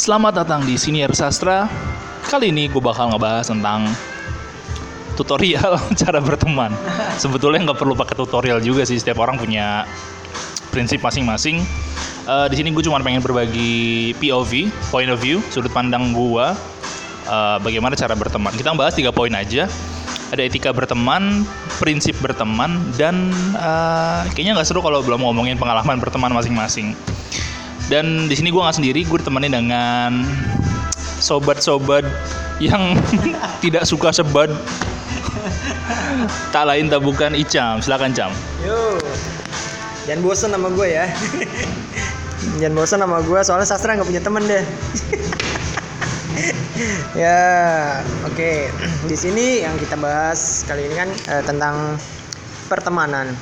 Selamat datang di Siniar Sastra. Kali ini gue bakal ngebahas tentang tutorial cara berteman. Sebetulnya nggak perlu pakai tutorial juga sih. Setiap orang punya prinsip masing-masing. Eh, di sini gue cuma pengen berbagi POV, point of view, sudut pandang gue. eh, bagaimana cara berteman. Kita bahas tiga poin aja. Ada etika berteman, prinsip berteman, dan eh, kayaknya nggak seru kalau belum ngomongin pengalaman berteman masing-masing. Dan di sini gue nggak sendiri, gue ditemani dengan sobat-sobat yang tidak suka sebad. tak lain tak bukan Icam. Silakan Cam. Yo, jangan bosen sama gue ya. jangan bosen sama gue, soalnya sastra nggak punya temen deh. ya, oke. Di sini yang kita bahas kali ini kan eh, tentang pertemanan.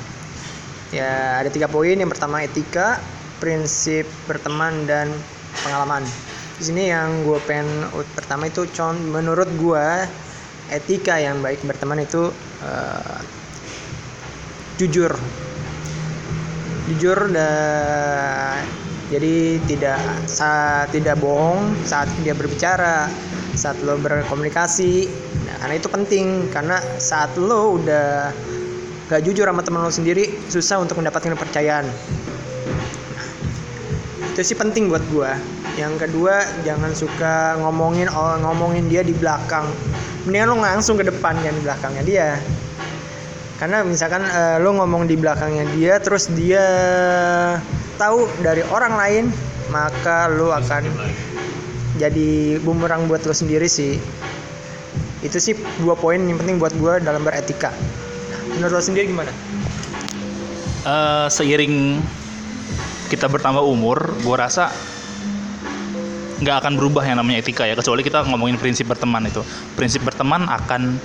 Ya, ada tiga poin. Yang pertama etika, prinsip berteman dan pengalaman. Di sini yang gue pengen pertama itu menurut gue etika yang baik berteman itu eh, jujur. Jujur dan jadi tidak saat tidak bohong saat dia berbicara saat lo berkomunikasi. Nah, karena itu penting karena saat lo udah gak jujur sama teman lo sendiri susah untuk mendapatkan kepercayaan itu sih penting buat gua. Yang kedua jangan suka ngomongin oh, ngomongin dia di belakang. Mendingan lo langsung ke depan jangan di belakangnya dia. Karena misalkan eh, lo ngomong di belakangnya dia terus dia tahu dari orang lain maka lo akan jadi bumerang buat lo sendiri sih. Itu sih dua poin yang penting buat gue dalam beretika. Menurut lo sendiri gimana? Eh, seiring kita bertambah umur, gue rasa nggak akan berubah yang namanya etika ya. Kecuali kita ngomongin prinsip berteman itu. Prinsip berteman akan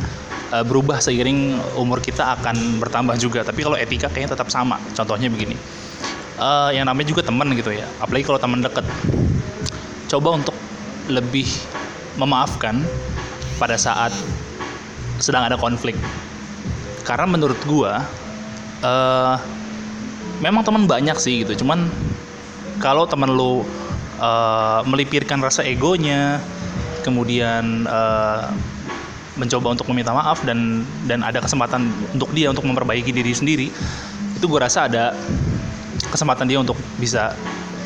eh, berubah seiring umur kita akan bertambah juga. Tapi kalau etika kayaknya tetap sama. Contohnya begini. Eh, yang namanya juga teman gitu ya. Apalagi kalau teman deket. Coba untuk lebih memaafkan pada saat sedang ada konflik. Karena menurut gua eh memang teman banyak sih gitu cuman kalau teman lu eh, melipirkan rasa egonya kemudian eh, mencoba untuk meminta maaf dan dan ada kesempatan untuk dia untuk memperbaiki diri sendiri itu gue rasa ada kesempatan dia untuk bisa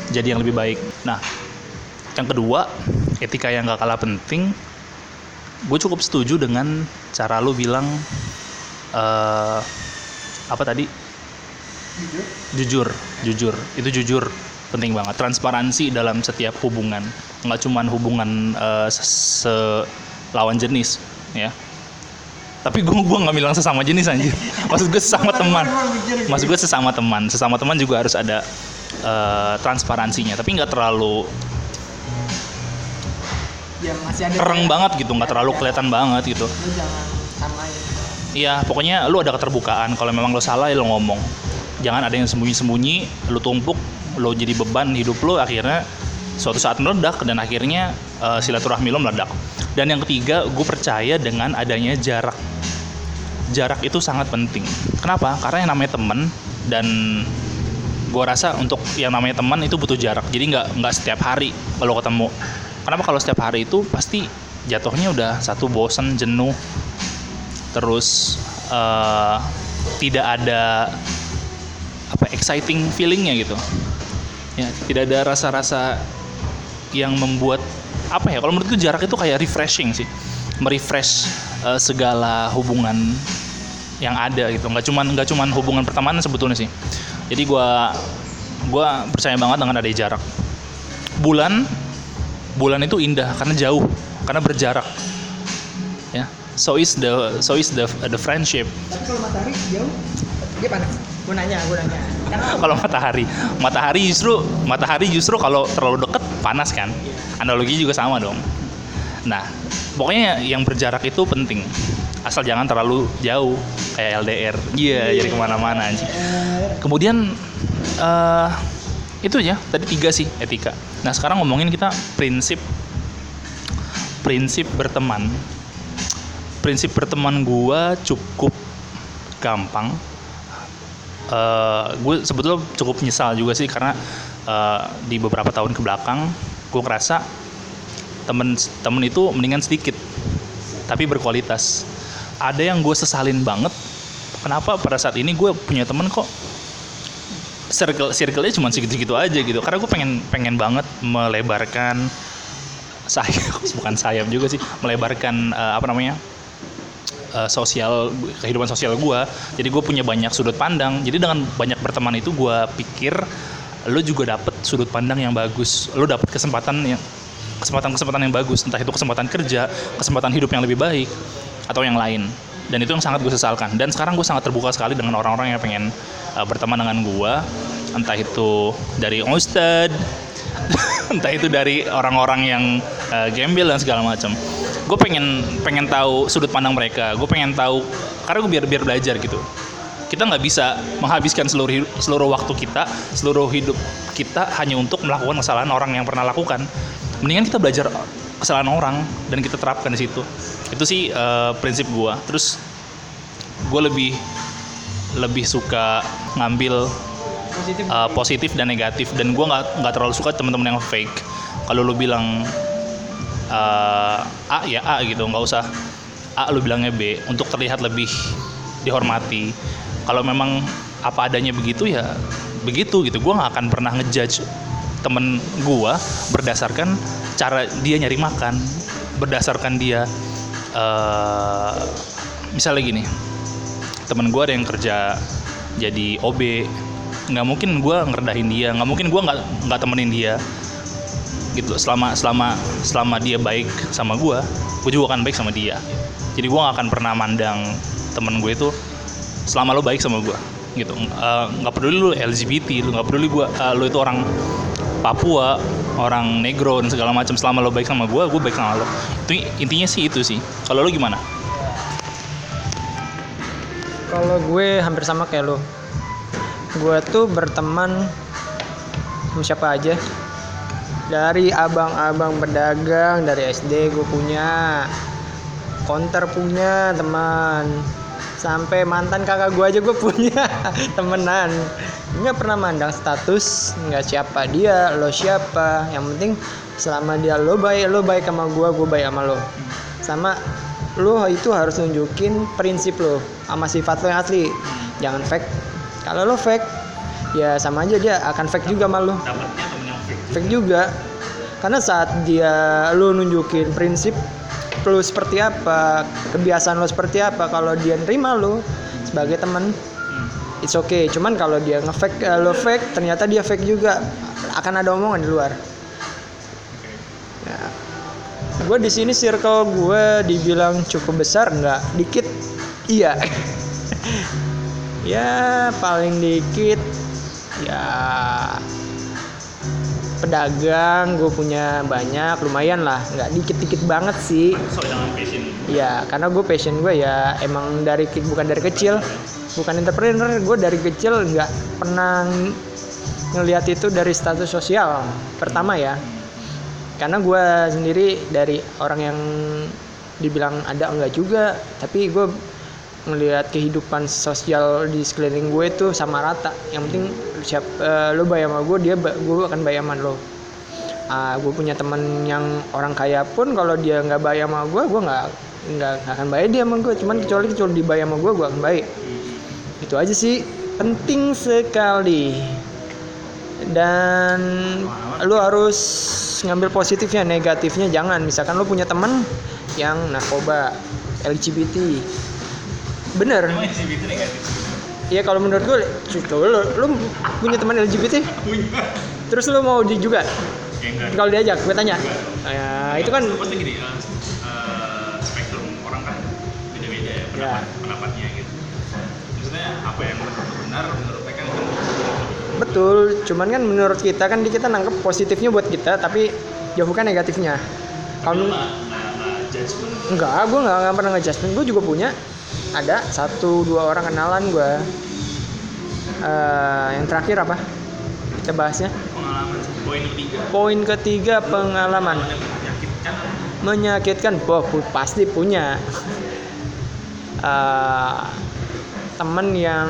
jadi yang lebih baik. Nah yang kedua etika yang gak kalah penting gue cukup setuju dengan cara lu bilang eh apa tadi jujur? Jujur itu jujur. Penting banget. Transparansi dalam setiap hubungan. Nggak cuman hubungan eh, se- lawan jenis ya. Tapi gue gua nggak bilang sesama jenis anjir. Maksud gue sesama teman. maksud gue sesama teman. Sesama teman juga harus ada eh, transparansinya. Tapi nggak terlalu ya masih ada kereng banget gitu. Nggak terlalu kelihatan banget gitu. Lo jangan samain. Iya, pokoknya lu ada keterbukaan. Kalau memang lo salah, ya lo ngomong. Jangan ada yang sembunyi-sembunyi, lu tumpuk, lo jadi beban hidup lo akhirnya suatu saat meledak dan akhirnya eh, silaturahmi lo meledak. Dan yang ketiga, gue percaya dengan adanya jarak. Jarak itu sangat penting. Kenapa? Karena yang namanya temen dan gue rasa untuk yang namanya teman itu butuh jarak. Jadi nggak nggak setiap hari kalau ketemu. Kenapa kalau setiap hari itu pasti jatuhnya udah satu bosen, jenuh, terus eh, tidak ada exciting feelingnya gitu. Ya tidak ada rasa-rasa yang membuat apa ya kalau menurutku jarak itu kayak refreshing sih. Merefresh eh, segala hubungan yang ada gitu. Nggak cuman nggak cuman hubungan pertemanan sebetulnya sih. Jadi gua gua percaya banget dengan ada jarak. Bulan bulan itu indah karena jauh karena berjarak. Ya so is the so is the the friendship. Tapi kalau matahari jauh dia panas gue nanya gue nanya. Kalau matahari. Matahari justru matahari justru kalau terlalu deket panas kan? Analogi juga sama dong. Nah pokoknya yang berjarak itu penting. Asal jangan terlalu jauh kayak LDR iya jadi ke mana-mana kemudian eh itu ya tadi tiga sih etika. Nah sekarang ngomongin kita prinsip prinsip berteman. Prinsip berteman gua cukup gampang Eh, gue sebetulnya cukup menyesal juga sih karena eh, di beberapa tahun ke belakang gue ngerasa temen temen itu mendingan sedikit tapi berkualitas. Ada yang gue sesalin banget kenapa pada saat ini gue punya temen kok circle circle-nya cuma segitu-segitu aja gitu. Karena gue pengen pengen banget melebarkan sayap bukan sayap juga sih melebarkan eh, apa namanya eh, sosial kehidupan sosial gue jadi gue punya banyak sudut pandang. Jadi dengan banyak berteman itu gue pikir lo juga dapet sudut pandang yang bagus. Lo dapet kesempatan yang kesempatan kesempatan yang bagus. Entah itu kesempatan kerja kesempatan hidup yang lebih baik atau yang lain. Dan itu yang sangat gue sesalkan. Dan sekarang gue sangat terbuka sekali dengan orang-orang yang pengen uh, berteman dengan gue entah itu dari ustad entah itu dari orang-orang yang uh, gembel dan segala macam. Gue pengen pengen tahu sudut pandang mereka. Gue pengen tahu karena gue biar biar belajar gitu. Kita nggak bisa menghabiskan seluruh seluruh waktu kita seluruh hidup kita hanya untuk melakukan kesalahan orang yang pernah lakukan. Mendingan kita belajar kesalahan orang dan kita terapkan di situ. Itu sih eh, prinsip gue terus gue lebih lebih suka ngambil positif. Uh, positif dan negatif. Dan gue nggak nggak terlalu suka teman-teman yang fake. Kalau lu bilang uh, A ya A gitu nggak usah. A lu bilangnya B untuk terlihat lebih dihormati. Kalau memang apa adanya begitu ya begitu gitu. Gue nggak akan pernah ngejudge temen gue berdasarkan cara dia nyari makan berdasarkan dia uh, misalnya gini temen gue ada yang kerja jadi OB nggak mungkin gue ngerendahin dia nggak mungkin gue nggak nggak temenin dia. Gitu selama selama selama dia baik sama gue gue juga akan baik sama dia. Jadi gue nggak akan pernah mandang temen gue itu selama lo baik sama gue gitu. Eh, nggak peduli lu LGBT lu nggak peduli gue lu itu orang Papua orang negro dan segala macam selama lo baik sama gue gue baik sama lo itu intinya sih itu sih. Kalau lo gimana? Kalau gue hampir sama kayak lo. Gue tuh berteman sama siapa aja. Dari abang-abang pedagang dari SD gue punya. Konter punya teman. Sampai mantan kakak gue aja gue punya temenan. Nggak pernah mandang status, nggak siapa dia, lo siapa. Yang penting selama dia lo baik, lo baik sama gue, gue baik sama lo. Sama lo itu harus nunjukin prinsip lo sama sifat lo yang asli jangan fake kalau lo fake ya sama aja dia akan fake juga sama lo. Dapatnya temen yang fake. Juga. Karena saat dia lo nunjukin prinsip lo seperti apa kebiasaan lo seperti apa kalau dia nerima lo sebagai teman it's okay. Cuman kalau dia ngefake eh, lo fake ternyata dia fake juga. Akan ada omongan di luar. Ya. gue di sini circle gue dibilang cukup besar nggak? Dikit? Iya ya paling dikit ya pedagang gue punya banyak lumayan lah. Nggak dikit-dikit banget sih. Passion. Ya karena gue passion gue ya emang dari bukan dari kecil. Bukan entrepreneur gue dari kecil nggak pernah ng- ngelihat itu dari status sosial pertama ya. Karena gue sendiri dari orang yang dibilang ada enggak juga tapi gue melihat kehidupan sosial di sekeliling gue itu sama rata. Yang penting siap eh, lo bayar sama gue dia gue akan bayar sama lo. Ah, gue punya teman yang orang kaya pun kalau dia nggak bayar sama gue gue nggak nggak akan bayar dia sama gue. Cuman kecuali kecuali dibayar sama gue gue akan bayar itu aja sih. Penting sekali. Dan lu harus ngambil positifnya negatifnya. Jangan. Misalkan lu punya teman yang narkoba LGBT bener. LGBT negatif ya kalau menurut gue coba lu, lu punya teman LGBT terus lu mau di juga? Ya enggak. Kalau diajak gue tanya. Ya itu kan Maksudnya gini eh, spektrum orang kan beda-beda ya pendapat, pendapatnya gitu. Maksudnya apa yang menurut benar menurut mereka kan betul cuman kan menurut kita kan di- kita nangkep positifnya buat kita tapi jauhkan negatifnya. Kalau enggak gue nggak nggak pernah ngejudgment gue juga punya ada. Satu dua orang kenalan gue Eh, yang terakhir apa? Kita bahasnya? Pengalaman sih poin ketiga. Poin ketiga pengalaman. Menyakitkan. Menyakitkan? Boh pasti punya. Eh, temen yang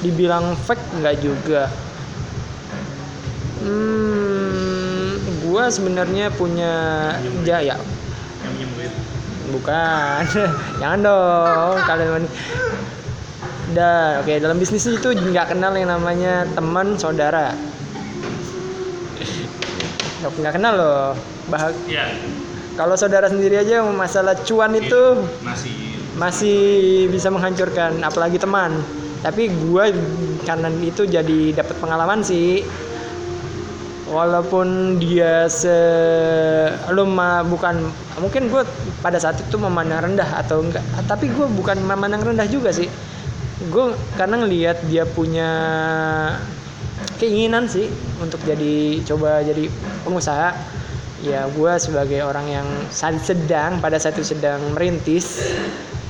dibilang fake nggak juga. Hmm, gua sebenarnya punya. ya ya yang minjem duit bukan jangan dong kalian Dah, oke dalam bisnis itu nggak kenal yang namanya teman saudara. Nggak nggak kenal loh. Bah ya kalau saudara sendiri aja masalah cuan itu masih masih bisa menghancurkan, apalagi teman. Tapi gue karena itu jadi dapat pengalaman sih. Walaupun dia se lu ma- bukan mungkin gue pada saat itu memandang rendah atau enggak, tapi gue bukan memandang rendah juga sih. Gue karena ngelihat dia punya keinginan sih untuk jadi coba jadi pengusaha. Ya gue sebagai orang yang sedang pada saat itu sedang merintis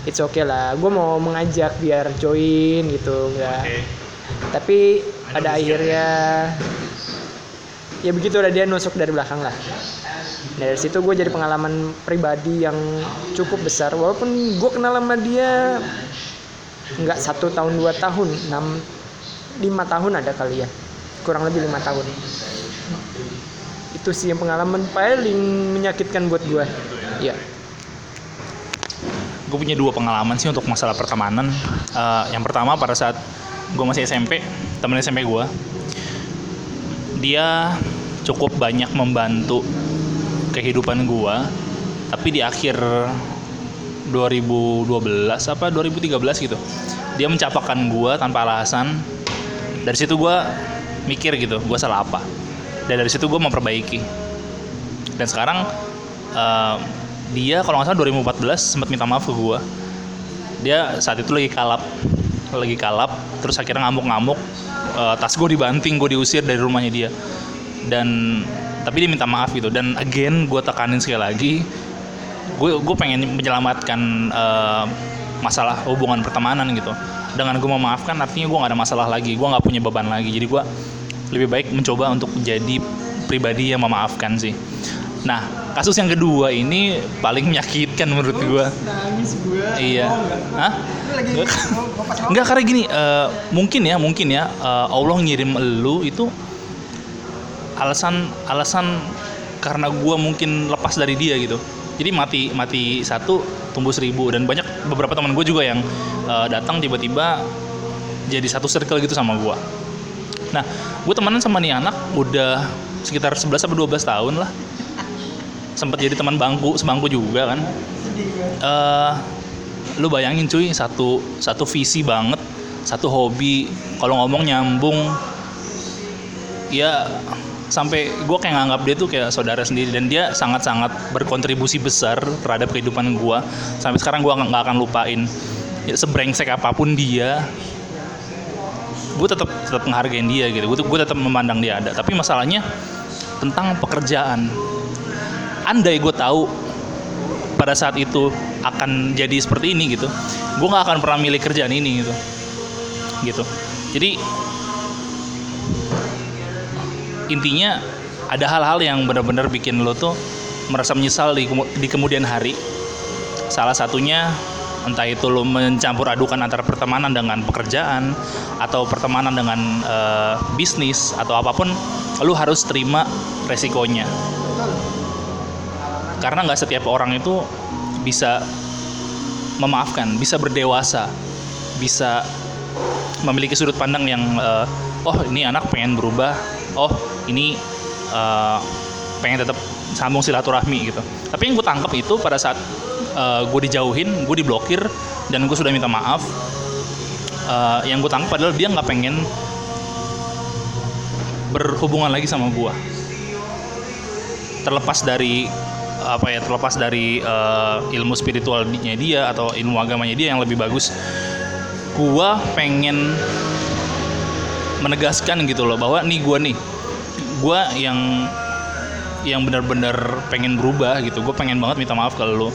it's okay lah. Gue mau mengajak biar join gitu enggak. Oke. Tapi Ada pada akhirnya ya begitu udah dia nusuk dari belakang lah. Nah, dari situ gue jadi pengalaman pribadi yang cukup besar. Walaupun gue kenal sama dia nggak satu tahun dua tahun enam lima tahun ada kali ya. Kurang lebih lima tahun. Itu sih yang pengalaman paling menyakitkan buat gue ya. Gue punya dua pengalaman sih untuk masalah pertemanan. Eh, yang pertama pada saat gue masih SMP temen SMP gue dia cukup banyak membantu kehidupan gue tapi di akhir 2012 apa 2013 gitu dia mencapakan gue tanpa alasan. Dari situ gue mikir gitu gue salah apa. Dan dari situ gue memperbaiki. Dan sekarang eh, dia kalau nggak salah 2014 sempat minta maaf ke gue dia saat itu lagi kalap lagi kalap terus akhirnya ngamuk-ngamuk eh, tas gue dibanting gue diusir dari rumahnya dia. Dan tapi dia minta maaf gitu. Dan again gue tekanin sekali lagi gue gue pengen menyelamatkan eh, masalah hubungan pertemanan gitu. Dengan gue memaafkan artinya gue nggak ada masalah lagi. Gue nggak punya beban lagi. Jadi gue lebih baik mencoba untuk menjadi pribadi yang memaafkan sih nah kasus yang kedua ini paling menyakitkan menurut gue nangis gue iya Hah? Enggak karena gini, eh, mungkin ya, mungkin ya eh, Allah ngirim elu itu alasan alasan karena gua mungkin lepas dari dia gitu. Jadi mati mati satu tumbuh seribu dan banyak beberapa teman gue juga yang eh, datang tiba-tiba jadi satu circle gitu sama gua. Nah, gue temenan sama nih anak udah sekitar 11 sampai 12 tahun lah. Sempat jadi teman bangku, sebangku juga kan. eh lu bayangin cuy satu satu visi banget satu hobi kalau ngomong nyambung. Ya sampai gue kayak nganggap dia tuh kayak saudara sendiri dan dia sangat-sangat berkontribusi besar terhadap kehidupan gue sampai sekarang gue nggak akan lupain ya, sebrengsek apa pun dia gue tetap tetap menghargain dia gitu. Gue tetap memandang dia ada. Tapi masalahnya tentang pekerjaan andai gue tahu pada saat itu akan jadi seperti ini gitu gue nggak akan pernah milih kerjaan ini gitu. Gitu. Jadi intinya ada hal-hal yang benar-benar bikin lo tuh merasa menyesal di, di kemudian hari. Salah satunya entah itu lo mencampur adukan antara pertemanan dengan pekerjaan atau pertemanan dengan eh, bisnis atau apa pun lo harus terima resikonya karena nggak setiap orang itu bisa memaafkan, bisa berdewasa, bisa memiliki sudut pandang yang eh, oh ini anak pengen berubah, oh ini eh, pengen tetap sambung silaturahmi gitu. Tapi yang gue tangkap itu pada saat gue dijauhin, gue diblokir dan gue sudah minta maaf. eh, yang gue tangkap adalah dia nggak pengen berhubungan lagi sama gue. Terlepas dari apa ya terlepas dari eh, ilmu spiritualnya dia atau ilmu agamanya dia yang lebih bagus gua pengen menegaskan gitu loh bahwa nih gua nih gua yang yang benar-benar pengen berubah gitu gue pengen banget minta maaf ke lo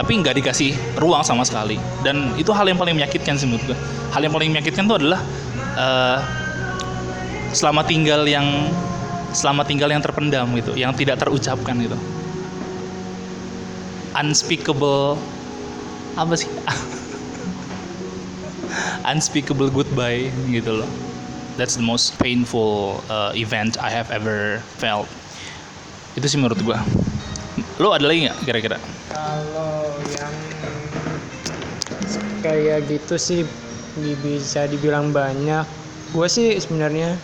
tapi nggak dikasih ruang sama sekali. Dan itu hal yang paling menyakitkan sih menurut gue hal yang paling menyakitkan itu adalah eh, selama tinggal yang selama tinggal yang terpendam gitu yang tidak terucapkan gitu unspeakable. Apa sih? Unspeakable goodbye gitu loh. That's the most painful uh, event I have ever felt. Itu sih menurut gua. Lo ada lagi nggak kira-kira? Kalau yang kayak gitu sih bisa dibilang banyak. Gue sih sebenarnya,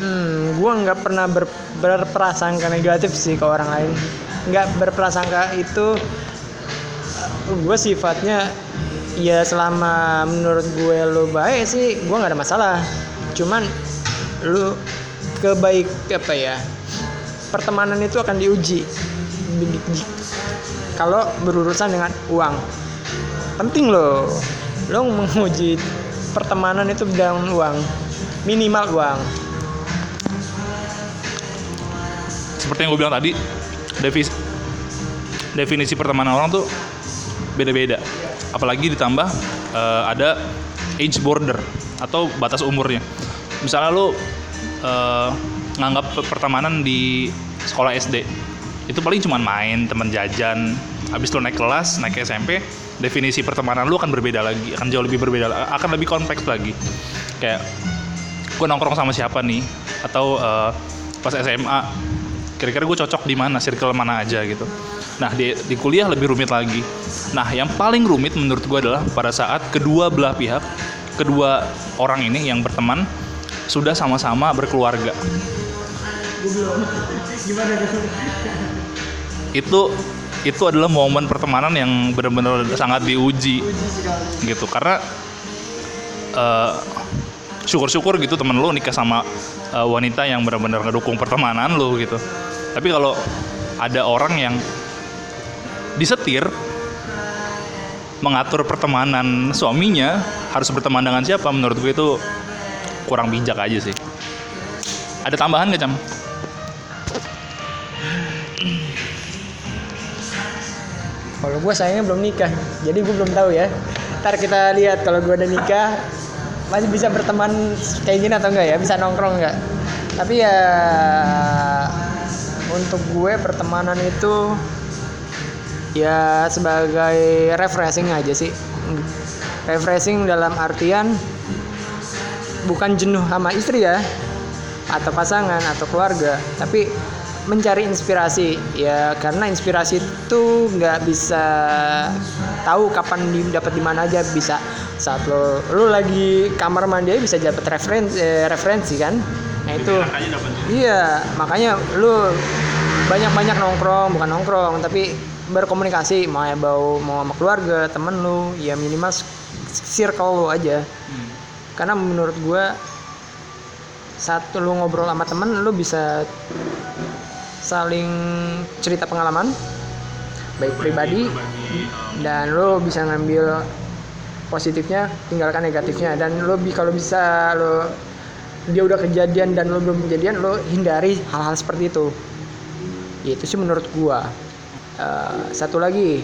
hmm, gue nggak pernah ber- berprasangka negatif sih ke orang lain. Nggak berprasangka itu, gue sifatnya ya selama menurut gue lo baik sih, gue nggak ada masalah. Cuman lu kebaik apa ya? pertemanan itu akan diuji. Di- di- kalau berurusan dengan uang. Penting loh. Lo menguji pertemanan itu dengan uang. Minimal uang. Seperti yang gue bilang tadi definisi definisi pertemanan orang tuh beda-beda. Apalagi ditambah eh, ada age border atau batas umurnya. Misalnya lo eh, nganggap pertemanan di sekolah SD itu paling cuma main teman jajan. Habis lo naik kelas naik SMP definisi pertemanan lu akan berbeda lagi akan jauh lebih berbeda akan lebih kompleks lagi. Kayak gue nongkrong sama siapa nih? Atau eh, pas SMA kira-kira gue cocok di mana circle mana aja gitu nah di, di kuliah lebih rumit lagi. Nah yang paling rumit menurut gue adalah pada saat kedua belah pihak kedua orang ini yang berteman sudah sama-sama berkeluarga. Itu itu adalah momen pertemanan yang benar-benar sangat diuji gitu. Karena eh, syukur-syukur gitu temen lu nikah sama eh, wanita yang benar-benar ngedukung pertemanan lu gitu. Tapi kalau ada orang yang disetir mengatur pertemanan suaminya harus berteman dengan siapa? Menurut gue itu kurang bijak aja sih. Ada tambahan gak cam? Kalau gue sayangnya belum nikah jadi gue belum tahu ya. Ntar kita lihat kalau gue udah nikah masih bisa berteman kayak gini atau enggak ya? Bisa nongkrong enggak tapi ya untuk gue pertemanan itu ya sebagai refreshing aja sih. Refreshing dalam artian bukan jenuh sama istri ya atau pasangan atau keluarga tapi mencari inspirasi. Ya karena inspirasi itu nggak bisa tahu kapan dapat di mana aja. Bisa saat lo lo lagi kamar mandi aja bisa dapat referensi referensi kan? Nah itu. Iya makanya lu banyak banyak nongkrong bukan nongkrong tapi berkomunikasi mau ya bau mau sama keluarga temen lu ya minimal circle lu aja. Karena menurut gua saat lu ngobrol sama temen lu bisa saling cerita pengalaman baik pribadi dan lo bisa ngambil positifnya tinggalkan negatifnya. Dan lo bi kalau bisa lo dia udah kejadian dan lo belum kejadian lo hindari hal-hal seperti itu. Itu sih menurut gua Eh, satu lagi.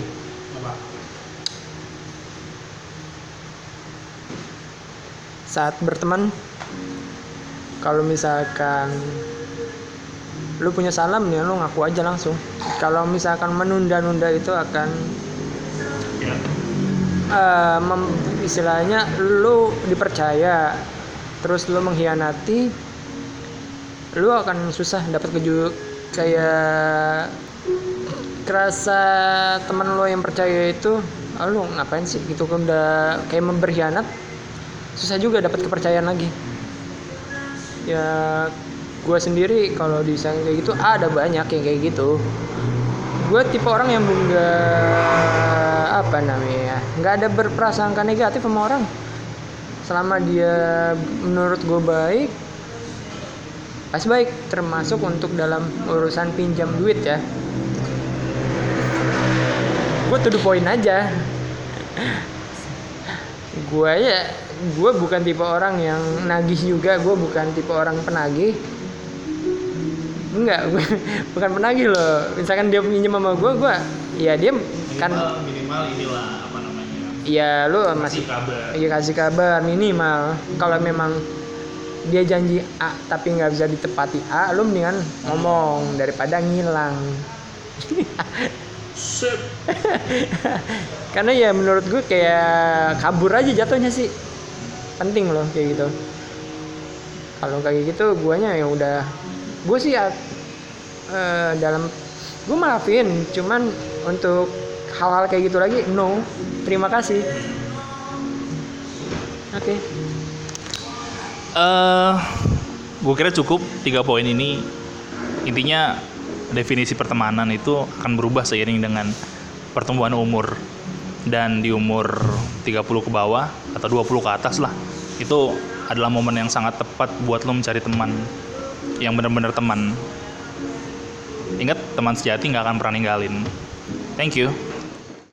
Saat berteman kalau misalkan lu punya salam ya lu ngaku aja langsung. Kalau misalkan menunda-nunda itu akan eh, mem- istilahnya lu dipercaya terus lu mengkhianati lu akan susah dapat keju kayak kerasa teman lo yang percaya itu ah, lu ngapain sih? Gitu kan udah kayak berkhianat susah juga dapat kepercayaan lagi. Ya gue sendiri kalau disayang kayak gitu ada banyak yang kayak gitu. Gue tipe orang yang nggak apa namanya nggak ada berprasangka negatif sama orang. Selama dia menurut gue baik pasti baik termasuk untuk dalam urusan pinjam duit ya gue to the point aja. Gue ya gue bukan tipe orang yang nagih juga gue bukan tipe orang penagih. Enggak gue bukan penagih loh. Misalkan dia pinjam sama gue gue ya dia kan minimal inilah apa namanya ya lu masih kabar. ya kasih kabar minimal. Kalau memang dia janji A tapi nggak bisa ditepati A lu mendingan ngomong daripada ngilang karena ya menurut gue kayak kabur aja jatuhnya sih. Penting loh kayak gitu. Kalau kayak gitu guanya ya udah. Gue sih ya eh, dalam gue maafin cuman untuk hal-hal kayak gitu lagi no. Terima kasih. Oke. Eh gue kira cukup tiga poin ini. Intinya definisi pertemanan itu akan berubah seiring dengan pertumbuhan umur. Dan di umur 30 ke bawah atau 20 ke atas lah itu adalah momen yang sangat tepat buat lo mencari teman yang benar-benar teman. Ingat teman sejati nggak akan pernah ninggalin. Thank you